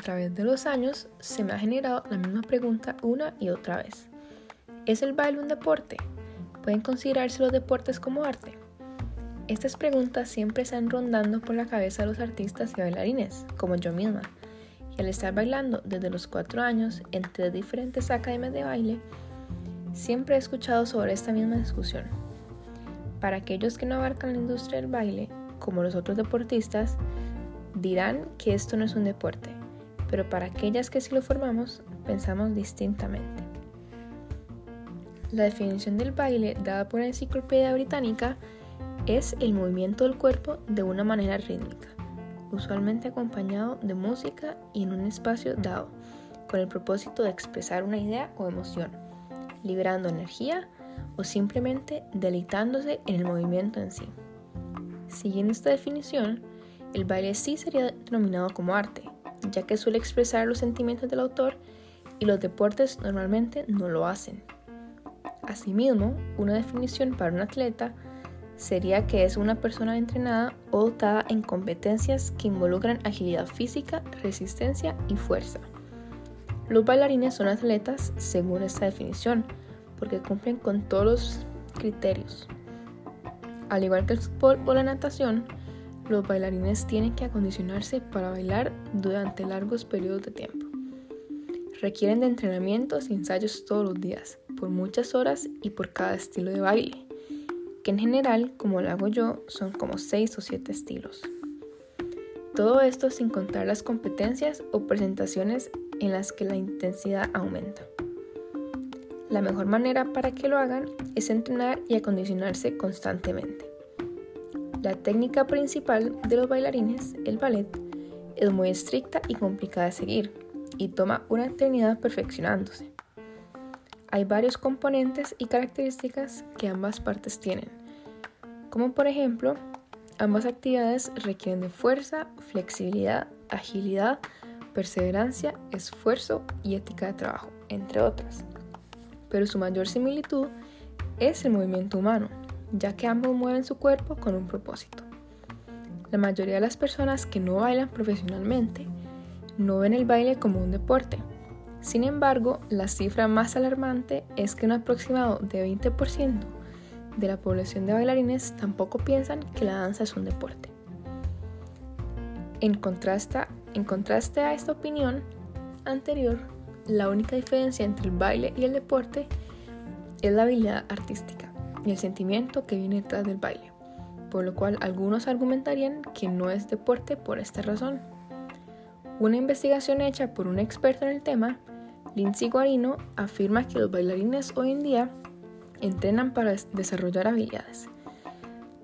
través de los años se me ha generado la misma pregunta una y otra vez. ¿Es el baile un deporte? ¿Pueden considerarse los deportes como arte? Estas preguntas siempre están rondando por la cabeza de los artistas y bailarines, como yo misma. Y al estar bailando desde los cuatro años entre diferentes academias de baile, siempre he escuchado sobre esta misma discusión. Para aquellos que no abarcan la industria del baile, como los otros deportistas, dirán que esto no es un deporte, pero para aquellas que sí lo formamos, pensamos distintamente. La definición del baile dada por la Enciclopedia Británica es el movimiento del cuerpo de una manera rítmica, usualmente acompañado de música y en un espacio dado, con el propósito de expresar una idea o emoción, liberando energía o simplemente deleitándose en el movimiento en sí. Siguiendo esta definición, el baile sí sería denominado como arte, ya que suele expresar los sentimientos del autor y los deportes normalmente no lo hacen. Asimismo, una definición para un atleta sería que es una persona entrenada o dotada en competencias que involucran agilidad física, resistencia y fuerza. Los bailarines son atletas según esta definición, porque cumplen con todos los criterios. Al igual que el fútbol o la natación, los bailarines tienen que acondicionarse para bailar durante largos periodos de tiempo. Requieren de entrenamientos y ensayos todos los días, por muchas horas y por cada estilo de baile, que en general, como lo hago yo, son como 6 o 7 estilos. Todo esto sin contar las competencias o presentaciones en las que la intensidad aumenta. La mejor manera para que lo hagan es entrenar y acondicionarse constantemente. La técnica principal de los bailarines, el ballet, es muy estricta y complicada de seguir y toma una eternidad perfeccionándose. Hay varios componentes y características que ambas partes tienen, como por ejemplo, ambas actividades requieren de fuerza, flexibilidad, agilidad, perseverancia, esfuerzo y ética de trabajo, entre otras. Pero su mayor similitud es el movimiento humano, ya que ambos mueven su cuerpo con un propósito. La mayoría de las personas que no bailan profesionalmente no ven el baile como un deporte. Sin embargo, la cifra más alarmante es que un aproximado de 20% de la población de bailarines tampoco piensan que la danza es un deporte. En contraste, en contraste a esta opinión anterior, la única diferencia entre el baile y el deporte es la habilidad artística y el sentimiento que viene detrás del baile, por lo cual algunos argumentarían que no es deporte por esta razón. Una investigación hecha por un experto en el tema, Lindsay Guarino, afirma que los bailarines hoy en día entrenan para desarrollar habilidades,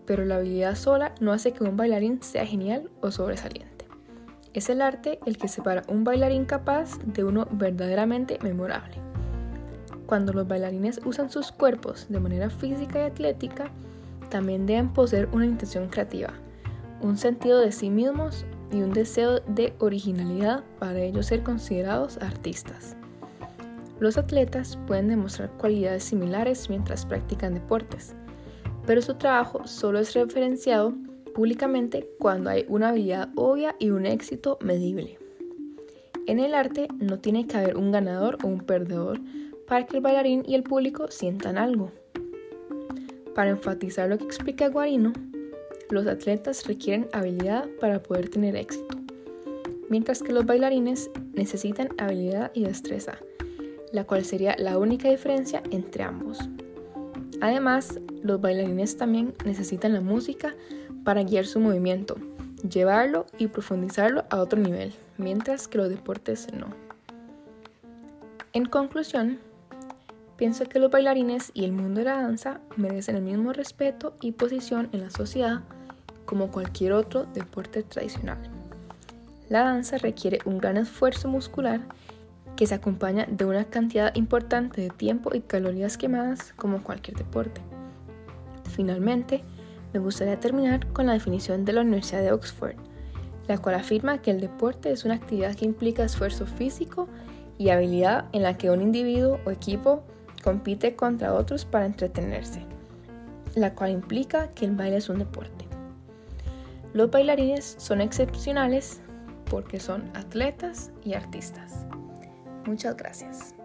pero la habilidad sola no hace que un bailarín sea genial o sobresaliente. Es el arte el que separa un bailarín capaz de uno verdaderamente memorable. Cuando los bailarines usan sus cuerpos de manera física y atlética, también deben poseer una intención creativa, un sentido de sí mismos y un deseo de originalidad para ellos ser considerados artistas. Los atletas pueden demostrar cualidades similares mientras practican deportes, pero su trabajo solo es referenciado públicamente cuando hay una habilidad obvia y un éxito medible. En el arte no tiene que haber un ganador o un perdedor, para que el bailarín y el público sientan algo. Para enfatizar lo que explica Guarino, los atletas requieren habilidad para poder tener éxito, mientras que los bailarines necesitan habilidad y destreza, la cual sería la única diferencia entre ambos. Además, los bailarines también necesitan la música para guiar su movimiento, llevarlo y profundizarlo a otro nivel, mientras que los deportes no. En conclusión, Pienso que los bailarines y el mundo de la danza merecen el mismo respeto y posición en la sociedad como cualquier otro deporte tradicional. La danza requiere un gran esfuerzo muscular que se acompaña de una cantidad importante de tiempo y calorías quemadas como cualquier deporte. Finalmente, me gustaría terminar con la definición de la Universidad de Oxford, la cual afirma que el deporte es una actividad que implica esfuerzo físico y habilidad en la que un individuo o equipo compite contra otros para entretenerse, la cual implica que el baile es un deporte. Los bailarines son excepcionales porque son atletas y artistas. Muchas gracias.